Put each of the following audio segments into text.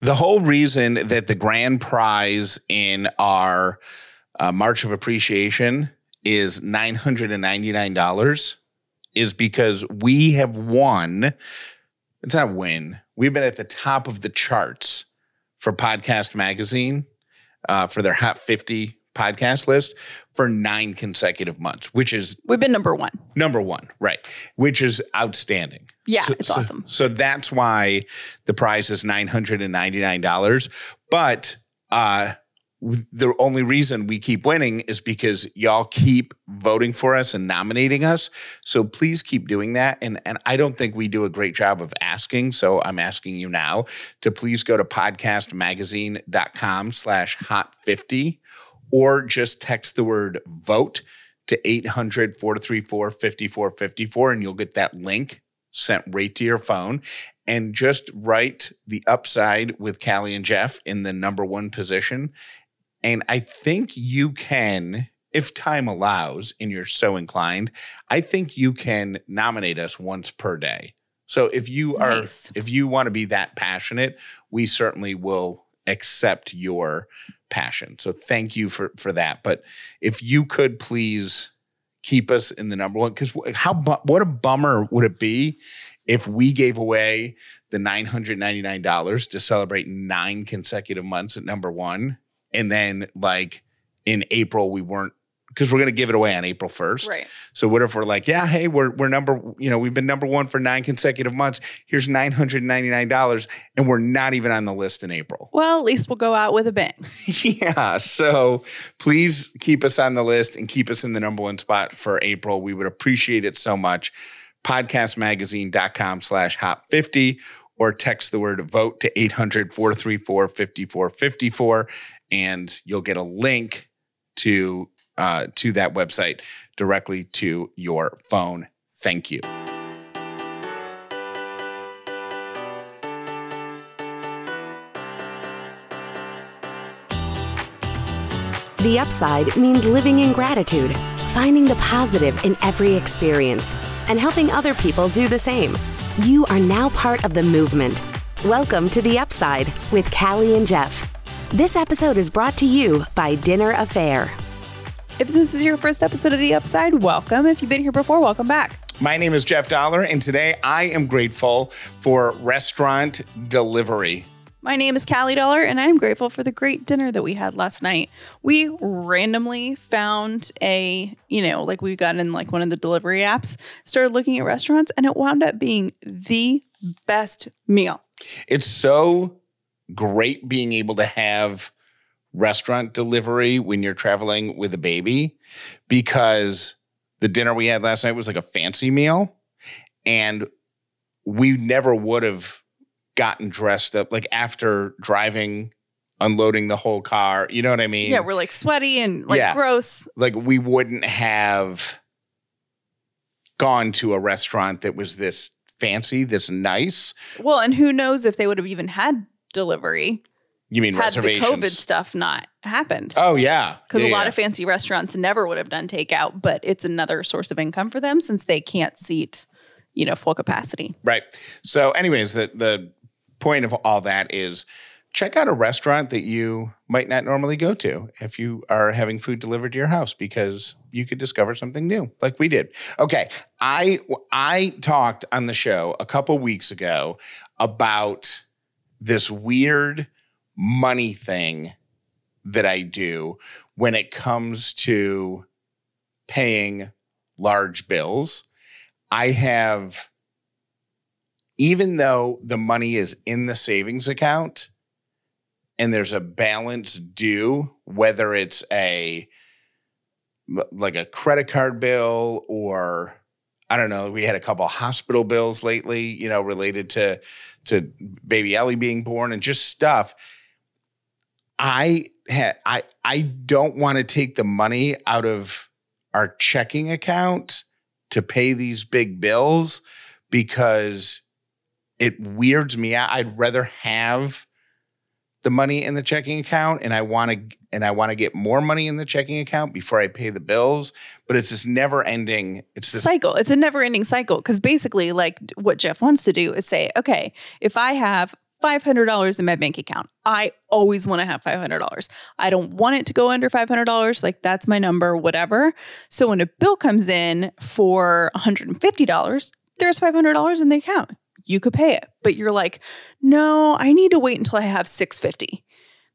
The whole reason that the grand prize in our uh, March of Appreciation is $999 is because we have won. It's not win. We've been at the top of the charts for Podcast Magazine uh, for their Hot 50 podcast list for nine consecutive months, which is We've been number one. number one, right? Which is outstanding. Yeah, So- it's so- awesome. So that's why the prize is nine hundred and ninety nine dollars. But uh, the only reason we keep winning is because y'all keep voting for us and nominating us. So please keep doing that. And and I don't think we do a great job of asking. So I'm asking you now to please go to podcastmagazine.com slash hot 50 or just text the word vote to 800 434 5454 and you'll get that link sent right to your phone. And just write the upside with Callie and Jeff in the number one position. And I think you can, if time allows and you're so inclined, I think you can nominate us once per day. So if you are Nice. if you want to be that passionate, we certainly will accept your passion. So thank you for for that. But if you could please keep us in the number one? Because how what a bummer would it be if we gave away the nine hundred ninety nine dollars to celebrate nine consecutive months at number one, and then like in April we weren't because we're going to give it away on April first. Right. So what if we're like, yeah, hey, we're we're number, you know, we've been number one for nine consecutive months. Here's nine hundred ninety nine dollars, and we're not even on the list in April. Well, at least we'll go out with a bang. yeah. So please keep us on the list and keep us in the number one spot for April. We would appreciate it so much. Podcastmagazine.com slash hot 50 or text the word vote to 800 434 5454 and you'll get a link to uh, to that website directly to your phone. Thank you. The upside means living in gratitude, finding the positive in every experience, and helping other people do the same. You are now part of the movement. Welcome to The Upside with Callie and Jeff. This episode is brought to you by Dinner A'Fare. If this is your first episode of The Upside, welcome. If you've been here before, welcome back. My name is Jeff Dauler, and today I am grateful for restaurant delivery. My name is Callie Dauler, and I'm grateful for the great dinner that we had last night. We randomly found a, you know, like we got in like one of the delivery apps, started looking at restaurants, and it wound up being the best meal. It's so great being able to have restaurant delivery when you're traveling with a baby because the dinner we had last night was like a fancy meal. And we never would have gotten dressed up like after driving unloading the whole car. You know what i mean? Yeah, we're like sweaty and like Yeah. gross. like we wouldn't have gone to a restaurant that was this fancy this nice. Well, and who knows if they would have even had delivery you mean had the COVID stuff not happened. oh yeah Because Yeah, a lot yeah. of fancy restaurants never would have done takeout, but it's another source of income for them since they can't seat, you know, full capacity. Right. So, anyways, the the point of all that is check out a restaurant that you might not normally go to if you are having food delivered to your house because you could discover something new like we did. Okay, I I talked on the show a couple weeks ago about this weird money thing that I do when it comes to paying large bills. I have even though the money is in the savings account and there's a balance due, whether it's a like a credit card bill or I don't know, we had a couple hospital bills lately, you know, related to to baby Ellie being born and just stuff. I had I I don't want to take the money out of our checking account to pay these big bills because it weirds me out. I'd rather have the money in the checking account and I want to and I want to get more money in the checking account before I pay the bills, but it's this never ending it's this cycle. It's a never ending cycle because basically, like what Jeff wants to do is say, okay, if I have $500 in my bank account. I always want to have $500. I don't want it to go under $500. Like that's my number, whatever. So when a bill comes in for $150, there's $500 in the account. You could pay it, but you're like, no, I need to wait until I have 650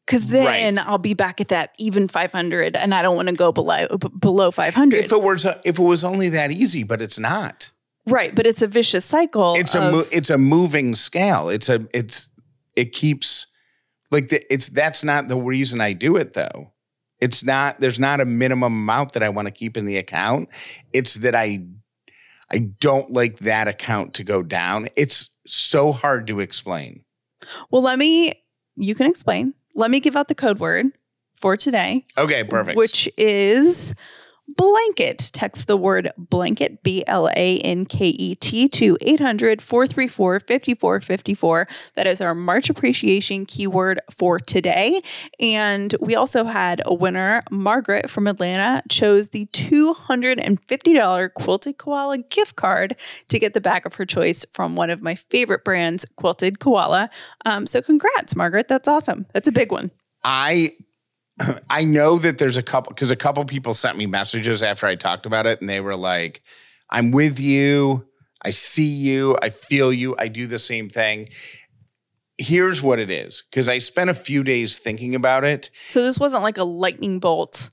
because then Right. I'll be back at that even 500 and I don't want to go below, b- below 500. If it was a, if it was only that easy, but it's not. right. But it's a vicious cycle. It's of, a mo- it's a moving scale. It's a it's it keeps like the, it's that's not the reason I do it though. It's not there's not a minimum amount that I want to keep in the account. It's that I I don't like that account to go down. It's so hard to explain. well, let me, you can explain. Let me give out the code word for today. Okay, perfect. Which is blanket. Text the word blanket, B L A N K E T, to 800 434 5454. That is our March appreciation keyword for today. And we also had a winner. Margaret from Atlanta chose the $250 Quilted Koala gift card to get the bag of her choice from one of my favorite brands, Quilted Koala. Um, so congrats, Margaret. That's awesome. That's a big one. I I know that there's a couple because a couple people sent me messages after I talked about it, and they were like, "I'm with you. I see you. I feel you. I do the same thing." Here's what it is because I spent a few days thinking about it. So this wasn't like a lightning bolt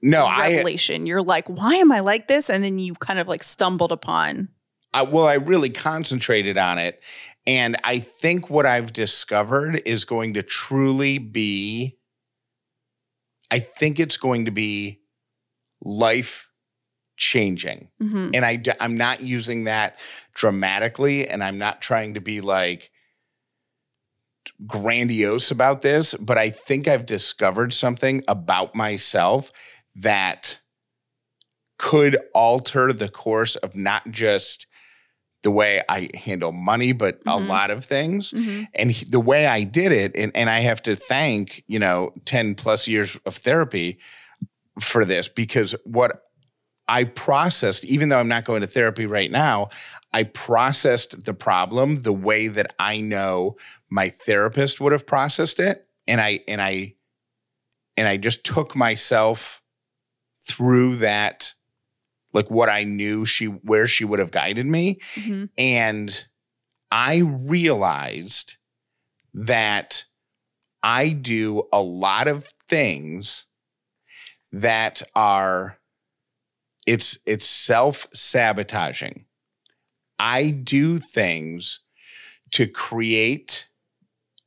No, I, revelation. You're like, why am I like this? And then you kind of like stumbled upon. I well, I really concentrated on it, and I think what I've discovered is going to truly be. I think it's going to be life changing. Mhm. and I'm not using that dramatically, and I'm not trying to be like grandiose about this, but I think I've discovered something about myself that could alter the course of not just the way I handle money, but a Mhm. lot of things. Mhm. And he- the way I did it, and, and I have to thank, you know, 10 plus years of therapy for this because what I processed, even though I'm not going to therapy right now, I processed the problem the way that I know my therapist would have processed it. And I and I and I just took myself through that, like what I knew she where she would have guided me. Mhm. And I realized that I do a lot of things that are it's it's self-sabotaging. I do things to create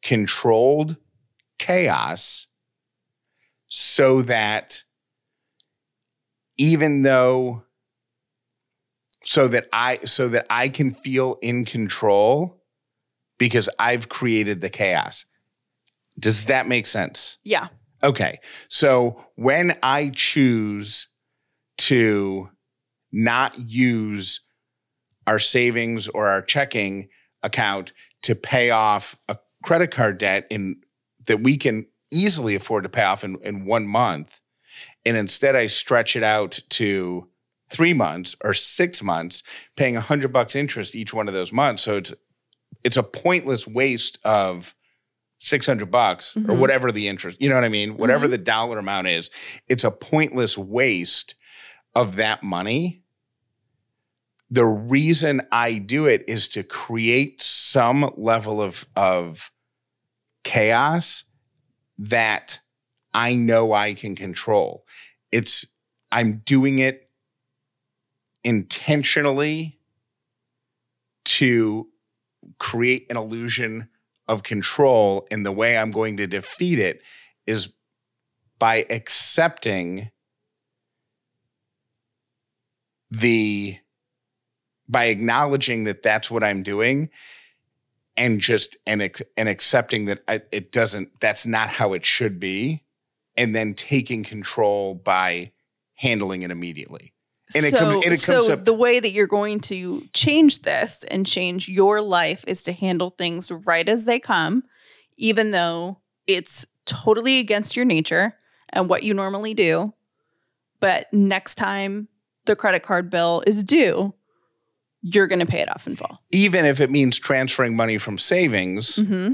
controlled chaos so that even though so that I so that I can feel in control because I've created the chaos. Does that make sense? Yeah. Okay. So when I choose to not use our savings or our checking account to pay off a credit card debt in that we can easily afford to pay off in, in one month, and instead I stretch it out to three months or six months, paying a hundred bucks interest each one of those months. So it's it's a pointless waste of 600 bucks or Mhm. whatever the interest, you know what I mean? Whatever the dollar amount is, it's a pointless waste of that money. The reason I do it is to create some level of, of chaos that I know I can control. It's, I'm doing it intentionally to create an illusion of control. And the way I'm going to defeat it is by accepting the, by acknowledging that that's what I'm doing and just, and, and accepting that I, it doesn't, that's not how it should be. And then taking control by handling it immediately. And it so, comes- and it comes so up- the way that you're going to change this and change your life is to handle things right as they come, even though it's totally against your nature and what you normally do. But next time the credit card bill is due, you're going to pay it off in full. Even if it means transferring money from savings hmm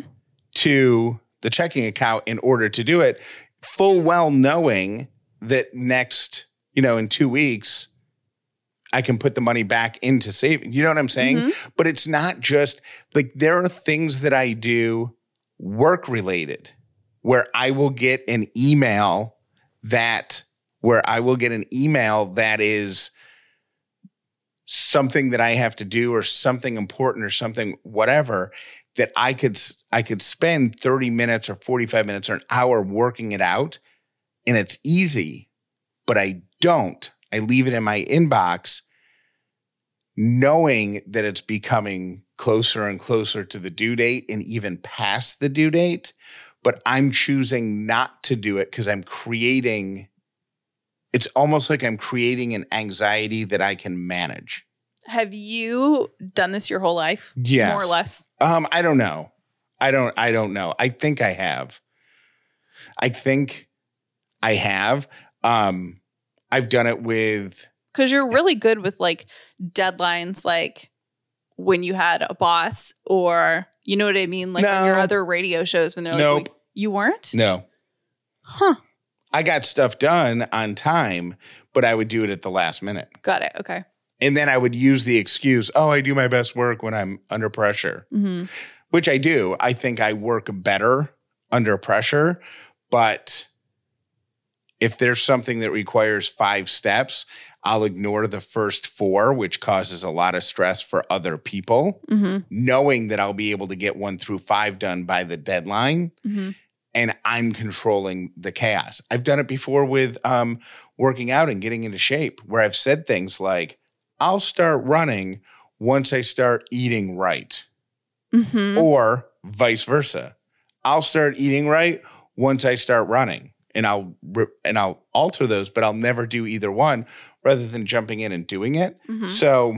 to the checking account in order to do it, full well knowing that next, you know, in two weeks, I can put the money back into saving. You know what I'm saying? Mhm. But it's not just like there are things that I do work related where I will get an email that where I will get an email that is something that I have to do or something important or something whatever that I could I could spend 30 minutes or 45 minutes or an hour working it out and it's easy but I don't I leave it in my inbox knowing that it's becoming closer and closer to the due date and even past the due date but I'm choosing not to do it cuz I'm creating it's almost like I'm creating an anxiety that I can manage. Have you done this your whole life? Yeah, More or less. Um, I don't know. I don't I don't know. I think I have. I think I have. Um I've done it with Because you're really good with like deadlines, like when you had a boss, or you know what I mean? Like on your other radio shows when they're like, Nope. "Wait, you weren't? no. Huh. I got stuff done on time, but I would do it at the last minute. Got it. Okay. And then I would use the excuse, "Oh, I do my best work when I'm under pressure." hmm which I do. I think I work better under pressure, but if there's something that requires five steps, I'll ignore the first four, which causes a lot of stress for other people, hmm knowing that I'll be able to get one through five done by the deadline. hmm And I'm controlling the chaos. I've done it before with um, working out and getting into shape, where I've said things like, I'll start running once I start eating right hmm or vice versa. I'll start eating right once I start running, and I'll re- and I'll alter those, but I'll never do either one rather than jumping in and doing it. hmm So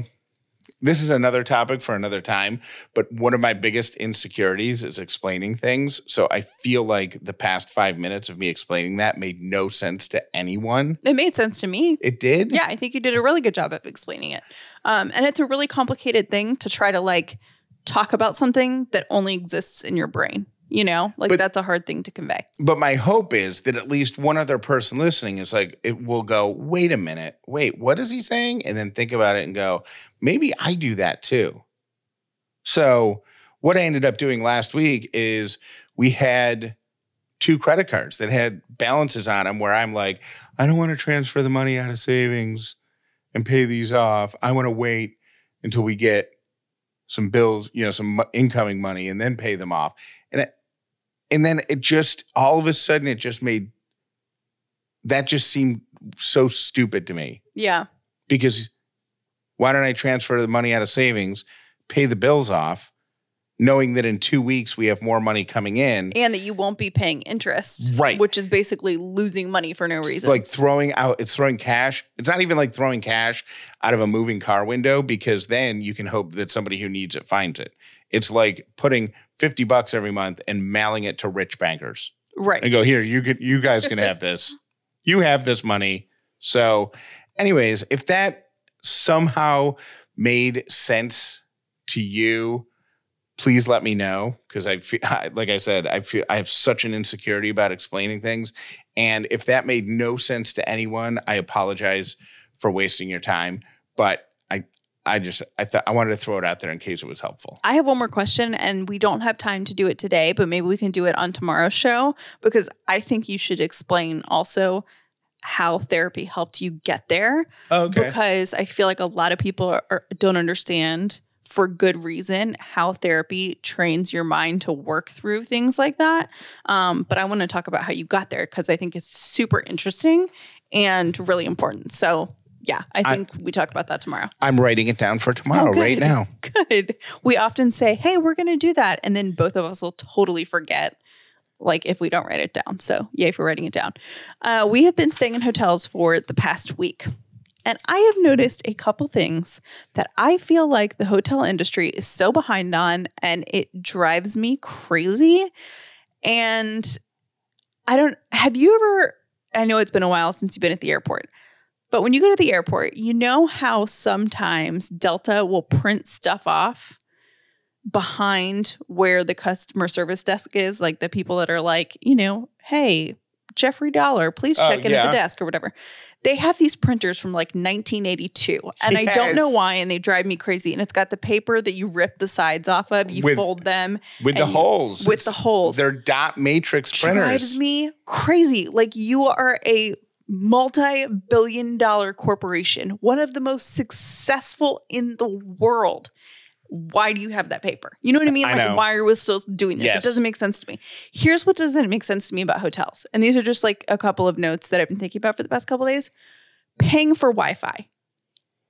this is another topic for another time, but one of my biggest insecurities is explaining things. So I feel like the past 5 minutes of me explaining that made no sense to anyone. It made sense to me. It did? Yeah, I think you did a really good job of explaining it. Um, and it's a really complicated thing to try to like talk about something that only exists in your brain. You know, like But- that's a hard thing to convey. But my hope is that at least one other person listening is like, it will go, wait a minute, wait, what is he saying? And then think about it and go, maybe I do that too. So, what I ended up doing last week is we had two credit cards that had balances on them where I'm like, I don't want to transfer the money out of savings and pay these off. I want to wait until we get some bills, you know, some incoming money and then pay them off. And and then it just all of a sudden it just made that just seemed so stupid to me Yeah. because why don't I transfer the money out of savings, pay the bills off, knowing that in two weeks we have more money coming in? And that you won't be paying interest. Right. Which is basically losing money for no It's reason. like throwing out, it's throwing cash. It's not even like throwing cash out of a moving car window because then you can hope that somebody who needs it finds it. It's like putting 50 bucks every month and mailing it to rich bankers. right. and go here you can you guys can have this you have this money so anyways if that somehow made sense to you please let me know because i feel like i said i feel i have such an insecurity about explaining things and if that made no sense to anyone i apologize for wasting your time but i i just i thought i wanted to throw it out there in case it was helpful I have one more question, and we don't have time to do it today, but maybe we can do it on tomorrow's show because I think you should explain also how therapy helped you get there. okay Because I feel like a lot of people are, are- don't understand for good reason how therapy trains your mind to work through things like that. Um, but I want to talk about how you got there because I think it's super interesting and really important. So, yeah, I I- think we talk about that tomorrow. i'm writing it down for tomorrow Oh, right now Good. We often say, hey, we're going to do that. And then both of us will totally forget, like if we don't write it down. So, yay for writing it down. Uh, we have been staying in hotels for the past week. And I have noticed a couple things that I feel like the hotel industry is so behind on and it drives me crazy. And I don't, have you ever, I know it's been a while since you've been at the airport, but when you go to the airport, you know how sometimes Delta will print stuff off behind where the customer service desk is, like the people that are like, you know, hey, Jeffrey Dauler, please Oh, check in at the desk or whatever. They have these printers from like 1982, and I don't know why, and they drive me crazy. And it's got the paper that you rip the sides off of, you With- fold them with the holes. with the holes. They're dot matrix printers. drives me crazy. Like you are a multi-billion dollar corporation, one of the most successful in the world. Why do you have that paper? You know what I mean? I Like know. why are we still doing this? Yes. It doesn't make sense to me. Here's what doesn't make sense to me about hotels. And these are just like a couple of notes that I've been thinking about for the past couple days. Paying for Wi-Fi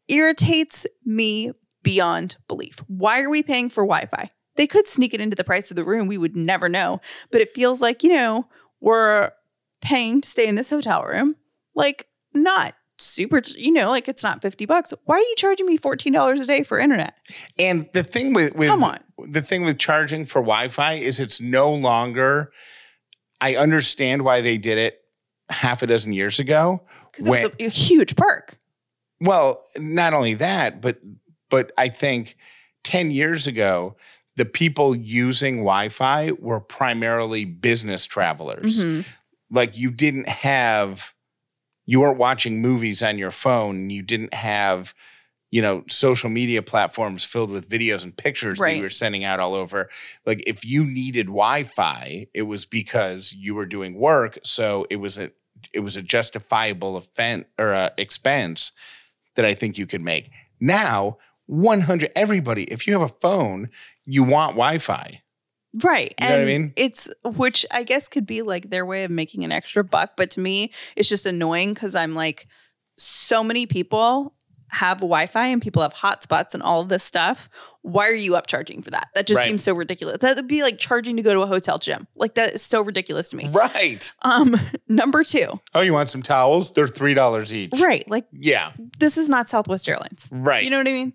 irritates me beyond belief. Why are we paying for Wi-Fi? They could sneak it into the price of the room. We would never know. But it feels like, you know, we're paying to stay in this hotel room. Like, not super, you know, like it's not 50 bucks. Why are you charging me $14 a day for internet? And the thing with, with Come on. the thing with charging for Wi-Fi is it's no longer. I understand why they did it half a dozen years ago. Because it was a, a huge perk. Well, not only that, but but I think 10 years ago, the people using Wi-Fi were primarily business travelers. Mhm. Like you didn't have you weren't watching movies on your phone, you didn't have you know social media platforms filled with videos and pictures that you were sending out all over like if you needed wi-fi it was because you were doing work so it was a it was a justifiable offense or uh, expense that I think you could make. Now, 100 everybody, if you have a phone, you want Wi-Fi. Right. You know what I and mean? it's which I guess could be like their way of making an extra buck, but to me, it's just annoying because I'm like, so many people have Wi-Fi and people have hotspots and all of this stuff. Why are you upcharging for that? That just Right. seems so ridiculous. That would be like charging to go to a hotel gym. Like that is so ridiculous to me. Right. Um, number two, Oh, you want some towels? They're $3 each. right? Like Yeah. this is not Southwest Airlines. Right. You know what I mean?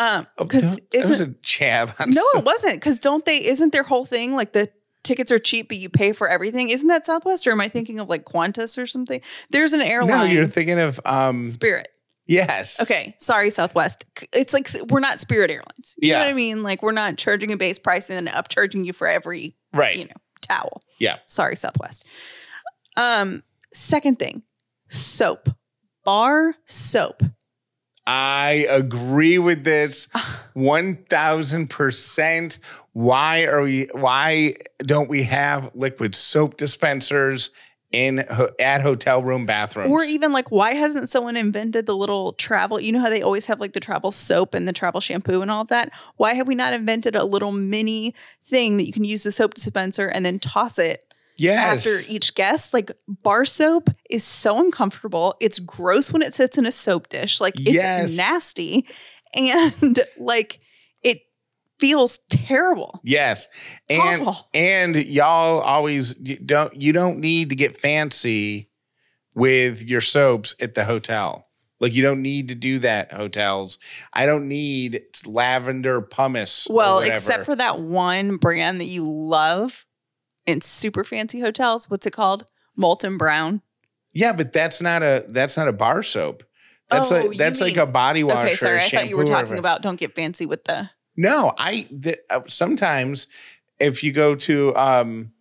Um, Oh, because that was isn't a jab. on no, some- it wasn't. Because don't they? Isn't their whole thing like the tickets are cheap, but you pay for everything? Isn't that Southwest, or am I thinking of like Qantas or something? There's an airline. No, you're thinking of um Spirit. yes. Okay, sorry, Southwest. It's like we're not Spirit Airlines. You know Yeah. what I mean? Like we're not charging a base price and then upcharging you for every Right. you know towel. Yeah. Sorry, Southwest. Um, second thing, soap, bar soap. I agree with this 1000%. Why are we why don't we have liquid soap dispensers in at hotel room bathrooms? Or even like, why hasn't someone invented the little travel? You know how they always have like the travel soap and the travel shampoo and all of that? Why have we not invented a little mini thing that you can use the soap dispenser and then toss it yes. after each guest? Like, bar soap is so uncomfortable. It's gross when it sits in a soap dish. Like, it's Yes. nasty. And like, it feels terrible. Yes. It's and awful. and y'all always you don't you don't need to get fancy with your soaps at the hotel. Like you don't need to do that hotels. I don't need lavender pumice. Well, except for that one brand that you love in super fancy hotels. What's it called? Molton Brown. Yeah, but that's not a that's not a bar soap. That's Oh, like that's like a body wash Okay, or sorry. I thought you were talking about don't get fancy with the. No, I the, uh, sometimes if you go to um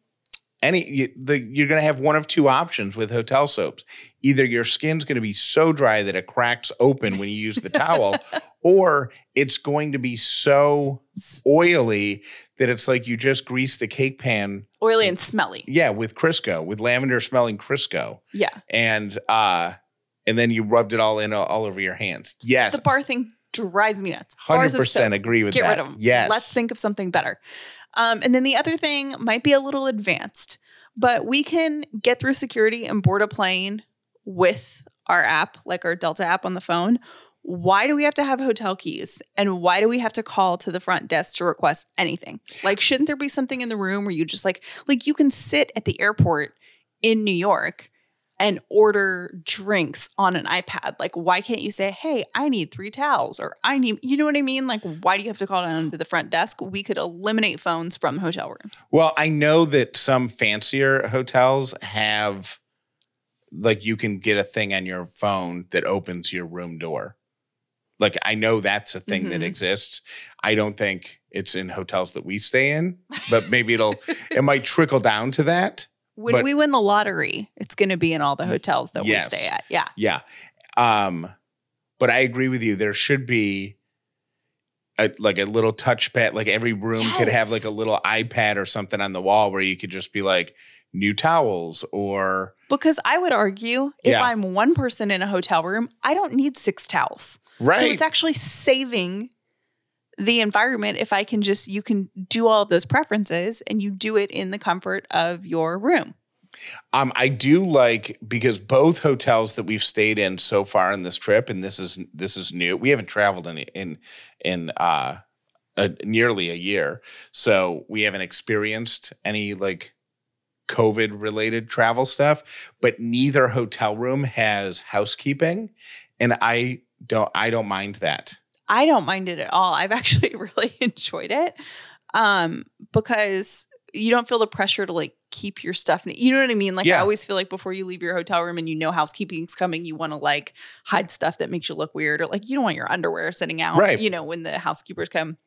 any you, the you're going to have one of two options with hotel soaps. Either your skin's going to be so dry that it cracks open when you use the towel or it's going to be so oily that it's like you just greased a cake pan Oily and smelly. yeah with Crisco with lavender smelling Crisco Yeah. and uh and then you rubbed it all in all, all over your hands. Yes. The bar thing drives me nuts. Hundred Bars of soap. percent agree with Get that. rid of them. Yes. Let's think of something better. Um, and then the other thing might be a little advanced, but we can get through security and board a plane with our app, like our Delta app on the phone. Why do we have to have hotel keys? And why do we have to call to the front desk to request anything? Like, shouldn't there be something in the room where you just like, like you can sit at the airport in New York and order drinks on an iPad. Like, why can't you say, hey, I need three towels or I need, you know what I mean? Like, why do you have to call down to the front desk? We could eliminate phones from hotel rooms. Well, I know that some fancier hotels have like you can get a thing on your phone that opens your room door. Like I know that's a thing that Mhm. exists. I don't think it's in hotels that we stay in, but maybe it'll it might trickle down to that. When But- we win the lottery, it's going to be in all the hotels that Yes. we stay at. Yeah. Yeah. Um, but I agree with you. There should be a, like a little touchpad. Like every room could have like a little iPad or something on the wall where you could just be like new towels or Because I would argue if Yeah. I'm one person in a hotel room, I don't need six towels. right. So it's actually saving the environment if I can just, you can do all of those preferences and you do it in the comfort of your room. Um, I do like because both hotels that we've stayed in so far in this trip, and this is this is new. We haven't traveled in in in uh, a, nearly a year, so we haven't experienced any like COVID related travel stuff. But neither hotel room has housekeeping, and I don't I don't mind that. I don't mind it at all. I've actually really enjoyed it um, because you don't feel the pressure to like keep your stuff. You know what I mean? Like I always feel like before you leave your hotel room and you know housekeeping's coming, you want to like hide stuff that makes you look weird or like you don't want your underwear sitting out. Right. You know when the housekeepers come.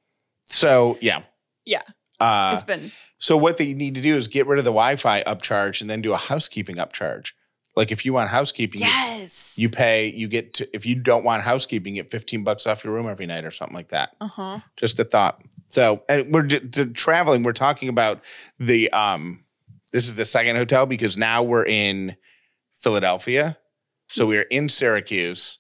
So yeah, Yeah. Uh, it's been So what they need to do is get rid of the Wi-Fi upcharge and then do a housekeeping upcharge. Like if you want housekeeping, you- yes. you pay, you get to, if you don't want housekeeping, you get 15 bucks off your room every night or something like that. uh huh. Just a thought. So and we're j- to traveling, we're talking about the, um, this is the second hotel because now we're in Philadelphia. So we are in Syracuse.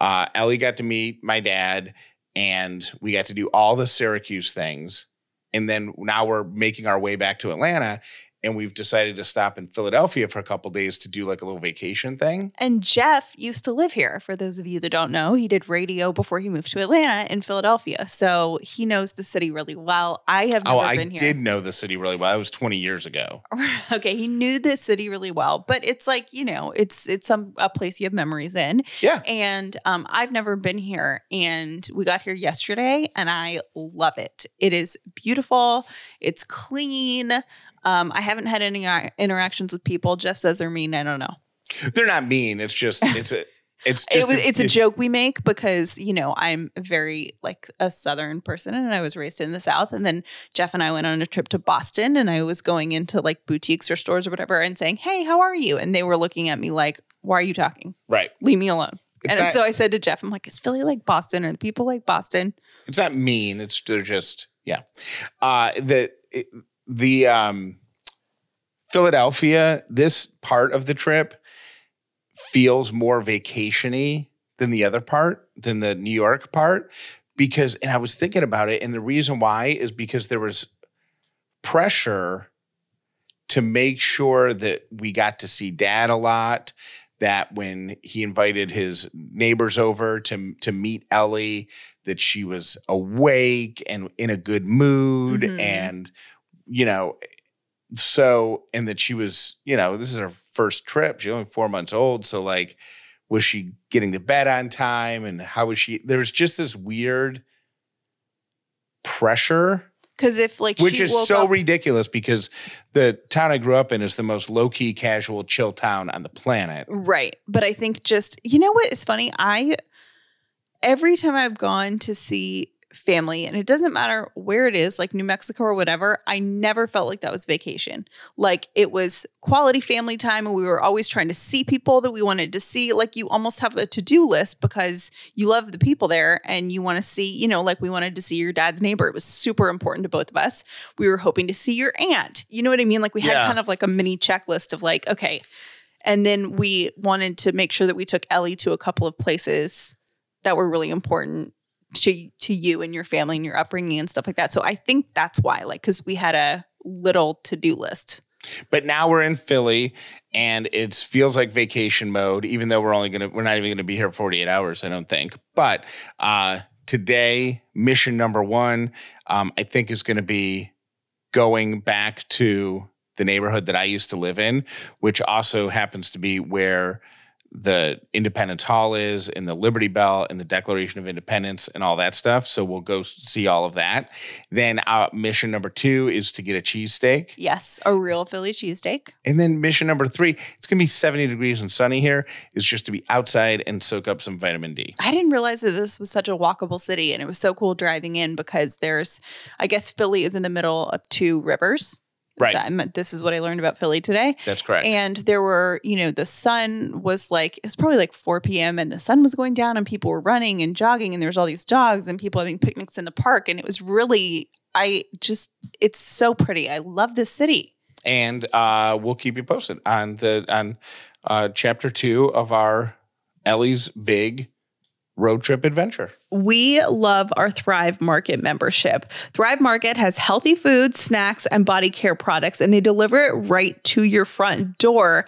Uh, Ellie got to meet my dad and we got to do all the Syracuse things. And then now we're making our way back to Atlanta and we've decided to stop in Philadelphia for a couple days to do like a little vacation thing. And Jeff used to live here. For those of you that don't know, he did radio before he moved to Atlanta in Philadelphia. So he knows the city really well. I have never Oh, I been here. did know the city really well. That was 20 years ago. okay, he knew the city really well, but it's like you know, it's it's some a place you have memories in. Yeah. And um, I've never been here, and we got here yesterday, and I love it. It is beautiful. It's clean. Um, I haven't had any uh, interactions with people. Jeff says they're mean. I don't know. They're not mean. It's just, it's a, it's It just, was, it's a it- joke we make because you know I'm very like a Southern person, and I was raised in the South. And then Jeff and I went on a trip to Boston, and I was going into like boutiques or stores or whatever, and saying, "Hey, how are you?" And they were looking at me like, "Why are you talking? Right. Leave me alone." It's and not- so I said to Jeff, "I'm like, is Philly like Boston, or the people like Boston?" It's not mean. It's they're just, yeah. Uh, the, it- the, um, Philadelphia, this part of the trip feels more vacationy than the other part, than the New York part. Because, and I was thinking about it, and the reason why is because there was pressure to make sure that we got to see dad a lot. That when he invited his neighbors over to to meet Ellie, that she was awake and in a good mood, Mhm. and you know, so and that she was, you know, this is her first trip. She's only four months old, so like, was she getting to bed on time, and how was she? There was just this weird pressure Because if like which is so up- ridiculous because the town I grew up in is the most low key, casual, chill town on the planet. Right. But I think just, you know what is funny? I, every time I've gone to see family, and it doesn't matter where it is, like New Mexico or whatever, I never felt like that was vacation. Like it was quality family time, and we were always trying to see people that we wanted to see. Like you almost have a to do list because you love the people there and you want to see, you know, like we wanted to see your dad's neighbor. It was super important to both of us. We were hoping to see your aunt. You know what I mean? Like we had Yeah. kind of like a mini checklist of like, okay, and then we wanted to make sure that we took Ellie to a couple of places that were really important to to you and your family and your upbringing and stuff like that. So I think that's why, like, because we had a little to do list. But now we're in Philly and it feels like vacation mode, even though we're only gonna we're not even gonna be here 48 hours, I don't think. But uh today, mission number one, um, I think is gonna be going back to the neighborhood that I used to live in, which also happens to be where the Independence Hall is, and the Liberty Bell, and the Declaration of Independence, and all that stuff. So we'll go see all of that. Then uh, mission number two is to get a cheesesteak. Yes, a real Philly cheesesteak. And then mission number three, it's going to be 70 degrees and sunny here, is just to be outside and soak up some vitamin D. I didn't realize that this was such a walkable city, and it was so cool driving in because there's, I guess, Philly is in the middle of two rivers. Right. That- this is what I learned about Philly today. That's correct. And there were, you know, the sun was like, it was probably like 4 p.m. and the sun was going down and people were running and jogging and there's all these dogs and people having picnics in the park. And it was really, I just, it's so pretty. I love this city. and uh, we'll keep you posted on the on uh, chapter two of our Ellie's big road trip adventure. We love our Thrive Market membership. Thrive Market has healthy food, snacks, and body care products, and they deliver it right to your front door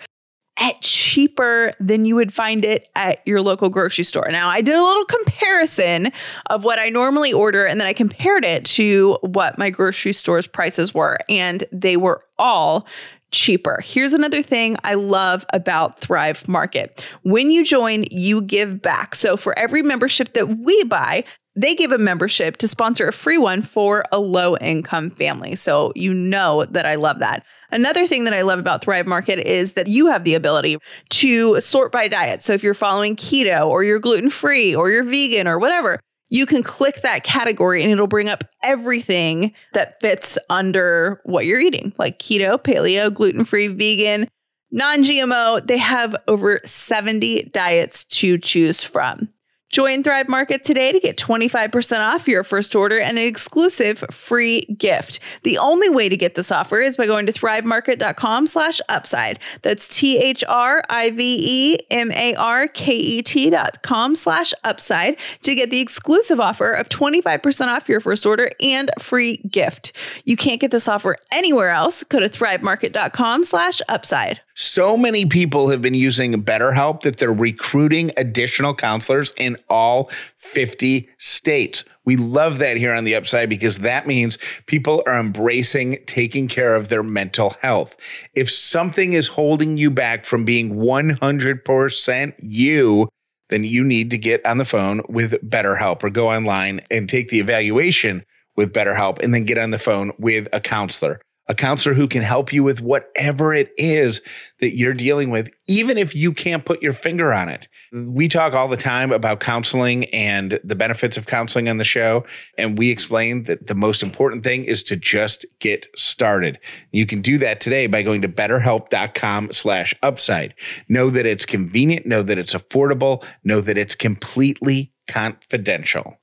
at cheaper than you would find it at your local grocery store. Now, I did a little comparison of what I normally order, and then I compared it to what my grocery store's prices were, and they were all cheaper. Here's another thing I love about Thrive Market. When you join, you give back. So for every membership that we buy, they give a membership to sponsor a free one for a low income family. So you know that I love that. Another thing that I love about Thrive Market is that you have the ability to sort by diet. So if you're following keto or you're gluten free or you're vegan or whatever, you can click that category and it'll bring up everything that fits under what you're eating, like keto, paleo, gluten free, vegan, non GMO. They have over 70 diets to choose from. Join Thrive Market today to get 25% off your first order and an exclusive free gift. The only way to get this offer is by going to thrivemarket.com slash upside. That's T-H-R-I-V-E-M-A-R-K-E-T dot com slash upside to get the exclusive offer of 25% off your first order and free gift. You can't get this offer anywhere else. Go to thrivemarket.com slash upside. So many people have been using BetterHelp that they're recruiting additional counselors in all 50 states. We love that here on the upside because that means people are embracing taking care of their mental health. If something is holding you back from being 100% you, then you need to get on the phone with BetterHelp or go online and take the evaluation with BetterHelp and then get on the phone with a counselor a counselor who can help you with whatever it is that you're dealing with, even if you can't put your finger on it. We talk all the time about counseling and the benefits of counseling on the show. And we explain that the most important thing is to just get started. You can do that today by going to betterhelp.com slash upside. Know that it's convenient, know that it's affordable, know that it's completely confidential.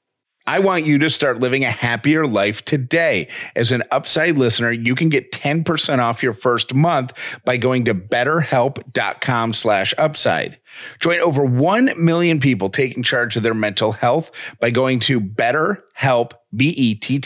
I want you to start living a happier life today. As an Upside listener, you can get 10% off your first month by going to betterhelp.com slash upside. Join over 1 million people taking charge of their mental health by going to betterhelp, B-E-T-T-E-R-H-E-L-P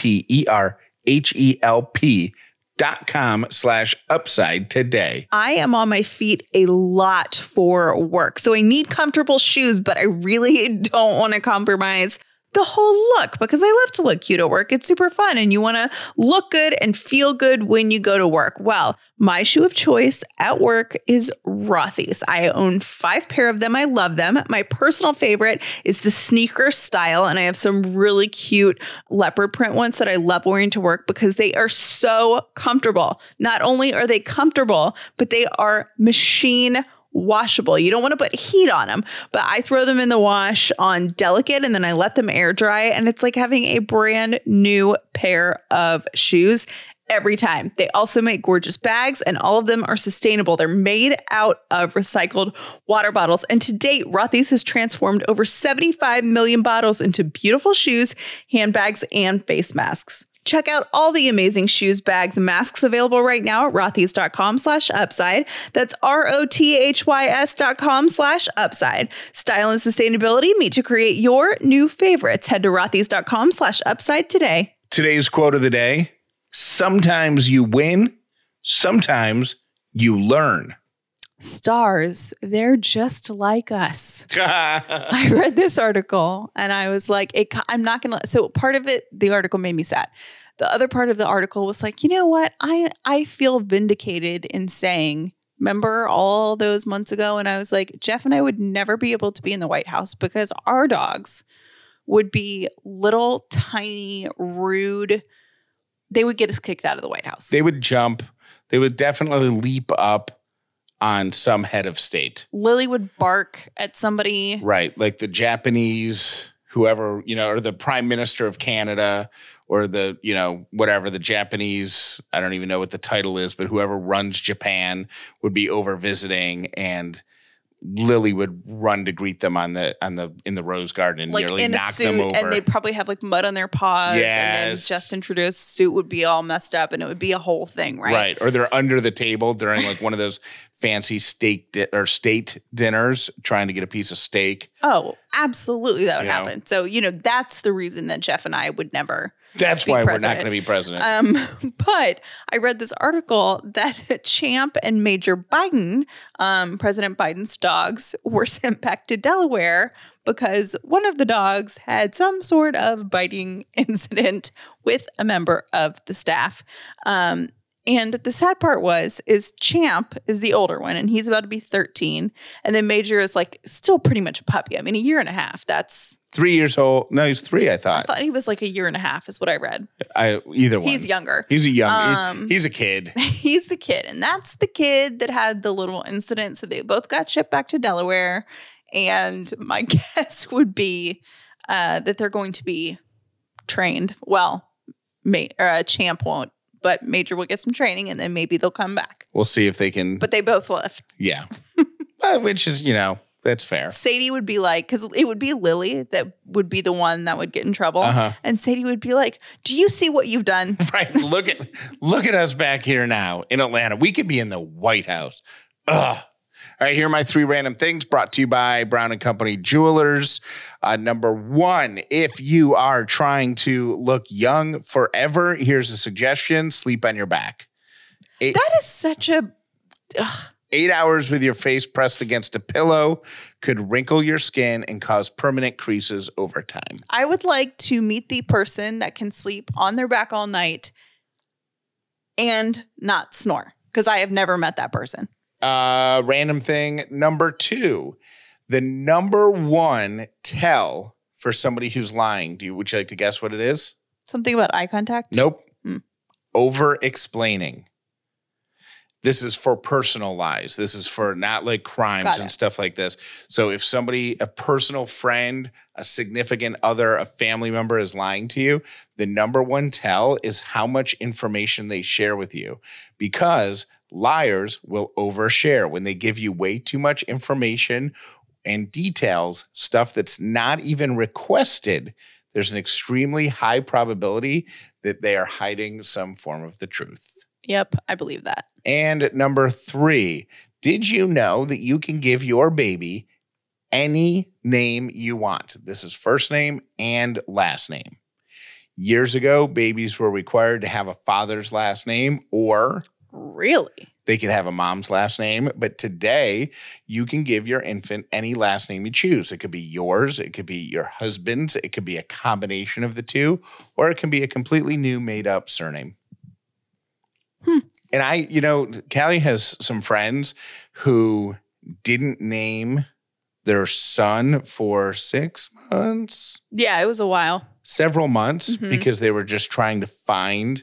dot com slash upside today. I am on my feet a lot for work. So I need comfortable shoes, but I really don't want to compromise the whole look because I love to look cute at work. It's super fun and you want to look good and feel good when you go to work. Well, my shoe of choice at work is Rothy's. I own five pair of them. I love them. My personal favorite is the sneaker style, and I have some really cute leopard print ones that I love wearing to work because they are so comfortable. Not only are they comfortable, but they are machine washable. You don't want to put heat on them, but I throw them in the wash on delicate and then I let them air dry. And it's like having a brand new pair of shoes every time. They also make gorgeous bags and all of them are sustainable. They're made out of recycled water bottles. And to date, Rothy's has transformed over 75 million bottles into beautiful shoes, handbags, and face masks. Check out all the amazing shoes, bags, and masks available right now at rothys.com slash upside. That's R-O-T-H-Y-S dot com slash upside. Style and sustainability meet to create your new favorites. Head to rothys.com slash upside today. Today's quote of the day Sometimes you win, sometimes you learn. Stars, they're just like us. I read this article and I was like, it, I'm not going to. So part of it, the article made me sad. The other part of the article was like, you know what? I I feel vindicated in saying Remember all those months ago? And I was like, Jeff and I would never be able to be in the White House because our dogs would be little, tiny, rude. They would get us kicked out of the White House. They would jump. They would definitely leap up on some head of state. Lily would bark at somebody. Right. Like the Japanese, whoever, you know, or the prime minister of Canada or the, you know, whatever the Japanese, I don't even know what the title is, but whoever runs Japan would be over visiting and Lily would run to greet them on the on the in the rose garden and like nearly in a knock suit, them over. and they'd probably have like mud on their paws. And then Yes. Justin Trudeau's suit would be all messed up, and it would be a whole thing, right? Right. Or they're under the table during like one of those fancy steak di- or state dinners trying to get a piece of steak. Oh, absolutely, that would You know? happen. So you know that's the reason that Jeff and I would never. That's Be why we're president. not going to be president. Um, but I read this article that Champ and Major Biden, um, President Biden's dogs, were sent back to Delaware because one of the dogs had some sort of biting incident with a member of the staff. Um, and the sad part was, is Champ is the older one, and he's about to be 13, and then Major is like still pretty much a puppy. I mean, a year and a half. That's three years old. No, he's three. I thought. I thought. he was like a year and a half, is what I read. I either one. He's younger. He's a young. Um, he's a kid. he's the kid and that's the kid that had the little incident so they both got shipped back to delaware and my guess would be uh, that they're going to be trained well ma- uh, champ won't but major will get some training and then maybe they'll come back We'll see if they can. but they both left yeah, Uh, which is you know that's fair. sadie would be like because it would be lily that would be the one that would get in trouble Uh-huh. and sadie would be like do you see what you've done Right. Look at look at us back here now in Atlanta. We could be in the White House. Ugh. Right, here are my three random things brought to you by Brown and Company Jewelers. Uh, number one, if you are trying to look young forever, here's a suggestion: sleep on your back. that is such a ugh. Eight hours with your face pressed against a pillow could wrinkle your skin and cause permanent creases over time. I would like to meet the person that can sleep on their back all night and not snore because I have never met that person. Uh, random thing number two, the number one tell for somebody who's lying. Do you would you like to guess what it is? Something about eye contact? Nope. Hmm. Over explaining. This is for personal lies. This is for not like crimes and stuff like this. So if somebody, a personal friend, a significant other, a family member is lying to you, the number one tell is how much information they share with you because liars will overshare when they give you way too much information and details, stuff that's not even requested. There's an extremely high probability that they are hiding some form of the truth. Yep, I believe that. And number three, did you know that you can give your baby any name you want? This is first name and last name. Years ago, babies were required to have a father's last name or Really? they could have a mom's last name. But today, you can give your infant any last name you choose. It could be yours, it could be your husband's, it could be a combination of the two, or it can be a completely new made up surname. Hmm. And I, you know, Callie has some friends who didn't name their son for six months, Yeah, it was a while. several months, Mhm. because they were just trying to find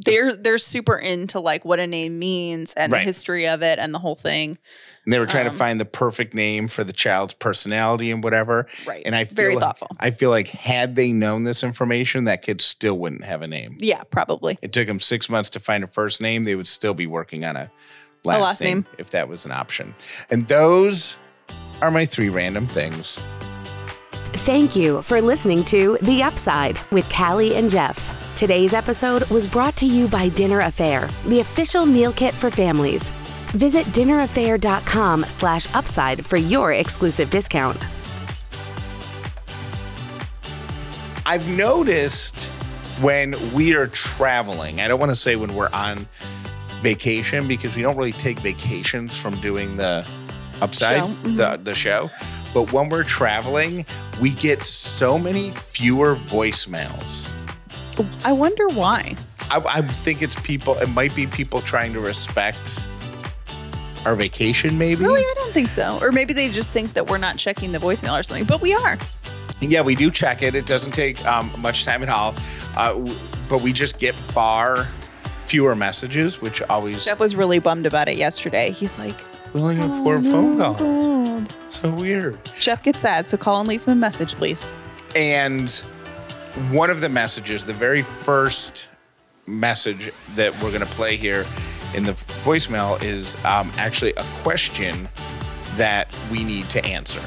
They're they're super into like what a name means and Right. the history of it and the whole thing. And they were trying Um, to find the perfect name for the child's personality and whatever. Right. And I feel very like, thoughtful. I feel like had they known this information, that kid still wouldn't have a name. Yeah, probably. It took them six months to find a first name. They would still be working on a last, last name, name. if that was an option. And those are my three random things. Thank you for listening to The Upside with Callie and Jeff. Today's episode was brought to you by Dinner A'Fare, the official meal kit for families. Visit dinnerafare.com slash upside for your exclusive discount. I've noticed when we are traveling, I don't want to say when we're on vacation because we don't really take vacations from doing the upside, Show, mhm. the, the show. But when we're traveling, we get so many fewer voicemails. I wonder why. I, I think it's people, it might be people trying to respect our vacation, maybe. Really, I don't think so. Or maybe they just think that we're not checking the voicemail or something, but we are. Yeah, we do check it. It doesn't take um, much time at all, uh, w- but we just get far fewer messages, which always Jeff was really bummed about it yesterday. He's like, we only have four phone calls. So weird. Jeff gets sad, so call and leave him a message, please. And one of the messages, the very first message that we're going to play here in the voicemail is um, actually a question that we need to answer.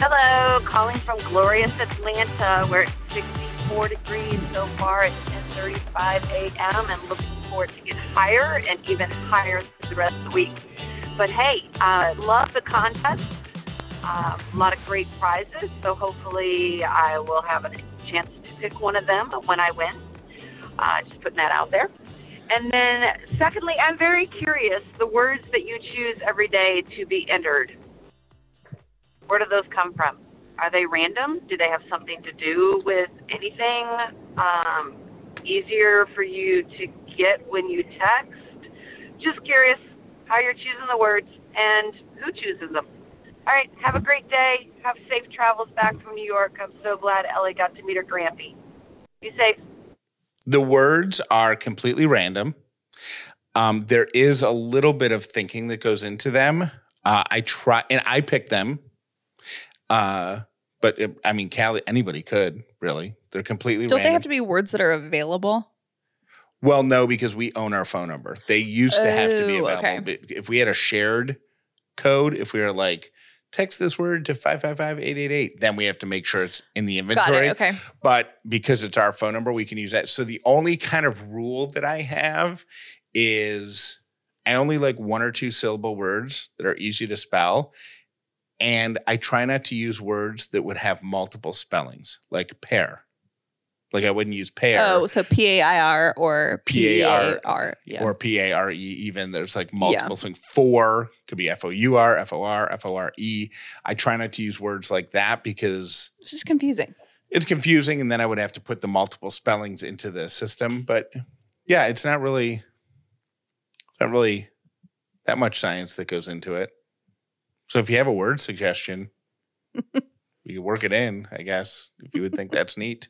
Hello, calling from glorious Atlanta, where it's 64 degrees so far at 10:35 a.m. and looking forward to get higher and even higher through the rest of the week. But hey, I love the contest. Uh, a lot of great prizes, so hopefully I will have a chance to pick one of them when I win. Uh, just putting that out there. And then, secondly, I'm very curious the words that you choose every day to be entered. Where do those come from? Are they random? Do they have something to do with anything? Um, easier for you to get when you text? Just curious how you're choosing the words and who chooses them. All right, have a great day. Have safe travels back from New York. I'm so glad Ellie got to meet her Grampy. Be safe. The words are completely random. Um, there is a little bit of thinking that goes into them. Uh, I try and I pick them. Uh, but it, I mean, Callie, anybody could really. They're completely random. Don't random. they have to be words that are available? Well, no, because we own our phone number. They used to have to be Oh, available. okay. If we had a shared code, if we were like, text this word to 555-888, then we have to make sure it's in the Got inventory. it. Okay. But because it's our phone number, we can use that. So the only kind of rule that I have is I only like one or two syllable words that are easy to spell. And I try not to use words that would have multiple spellings, like pair. Like I wouldn't use pair Oh, so P A I R or P A R. Yeah. or P A R E. Even there's like multiple things. Four could be F O U R, F O R, F O R E. I try not to use words like that because it's just confusing. it's confusing, and then I would have to put the multiple spellings into the system. But yeah, it's not really, not really that much science that goes into it. So if you have a word suggestion, we could work it in. I guess if you would think that's neat.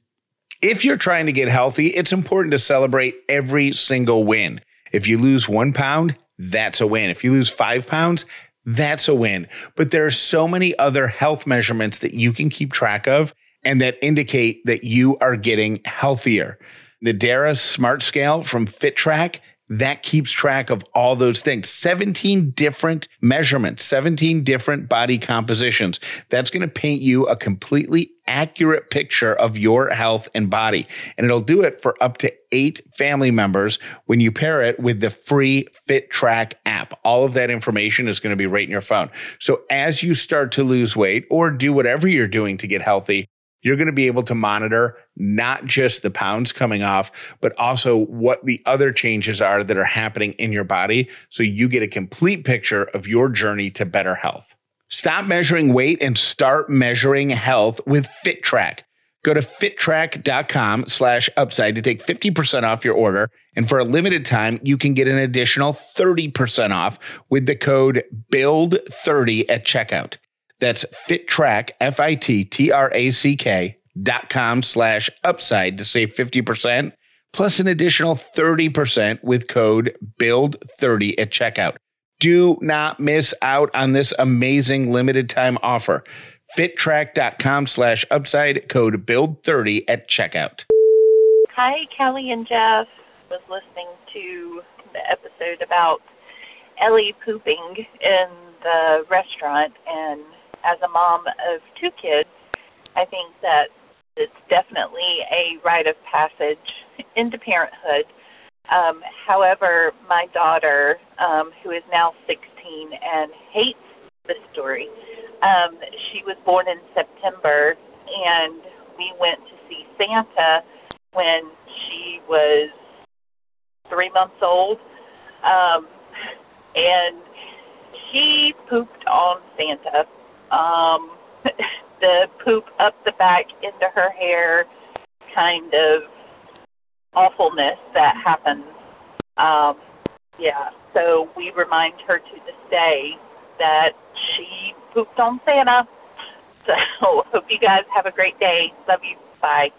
If you're trying to get healthy, it's important to celebrate every single win. If you lose one pound, that's a win. If you lose five pounds, that's a win. But there are so many other health measurements that you can keep track of and that indicate that you are getting healthier. The Dara Smart Scale from FitTrack that keeps track of all those things. 17 different measurements 17 different body compositions. That's going to paint you a completely accurate picture of your health and body. And it'll do it for up to eight family members when you pair it with the free FitTrack app. All of that information is going to be right in your phone. So as you start to lose weight or do whatever you're doing to get healthy you're going to be able to monitor not just the pounds coming off, but also what the other changes are that are happening in your body. So you get a complete picture of your journey to better health. Stop measuring weight and start measuring health with FitTrack. Go to fittrack.com slash upside to take 50% off your order. And for a limited time, you can get an additional 30% off with the code BUILD30 at checkout. That's FitTrack, F I T T R A C K dot com slash upside to save 50%, plus an additional 30% with code BUILD30 at checkout. Do not miss out on this amazing limited time offer. FitTrack.com slash upside, code BUILD30 at checkout. Hi, Kelly and Jeff. Was listening to the episode about Ellie pooping in the restaurant, and as a mom of two kids, I think that it's definitely a rite of passage into parenthood. Um, however, my daughter, um, who is now 16 and hates the story, um, she was born in September, and we went to see Santa when she was three months old. Um, and she pooped on Santa. Um, the poop up the back into her hair kind of awfulness that happens. Um, Yeah. So we remind her to this day that she pooped on Santa. So hope you guys have a great day. Love you. Bye.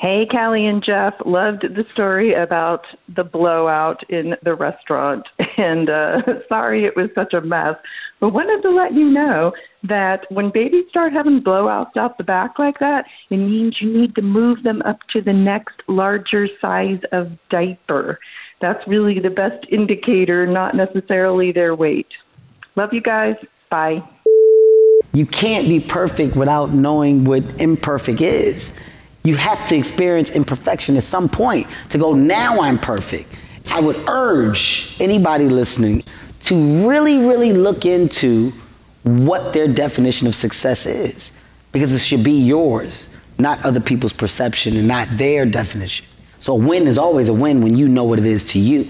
Hey, Callie and Jeff, loved the story about the blowout in the restaurant. And uh, sorry it was such a mess, but wanted to let you know that when babies start having blowouts out the back like that, it means you need to move them up to the next larger size of diaper. That's really the best indicator, not necessarily their weight. Love you guys. Bye. You can't be perfect without knowing what imperfect is. You have to experience imperfection at some point to go, now I'm perfect. I would urge anybody listening to really, really look into what their definition of success is because it should be yours, not other people's perception and not their definition. So a win is always a win when you know what it is to you.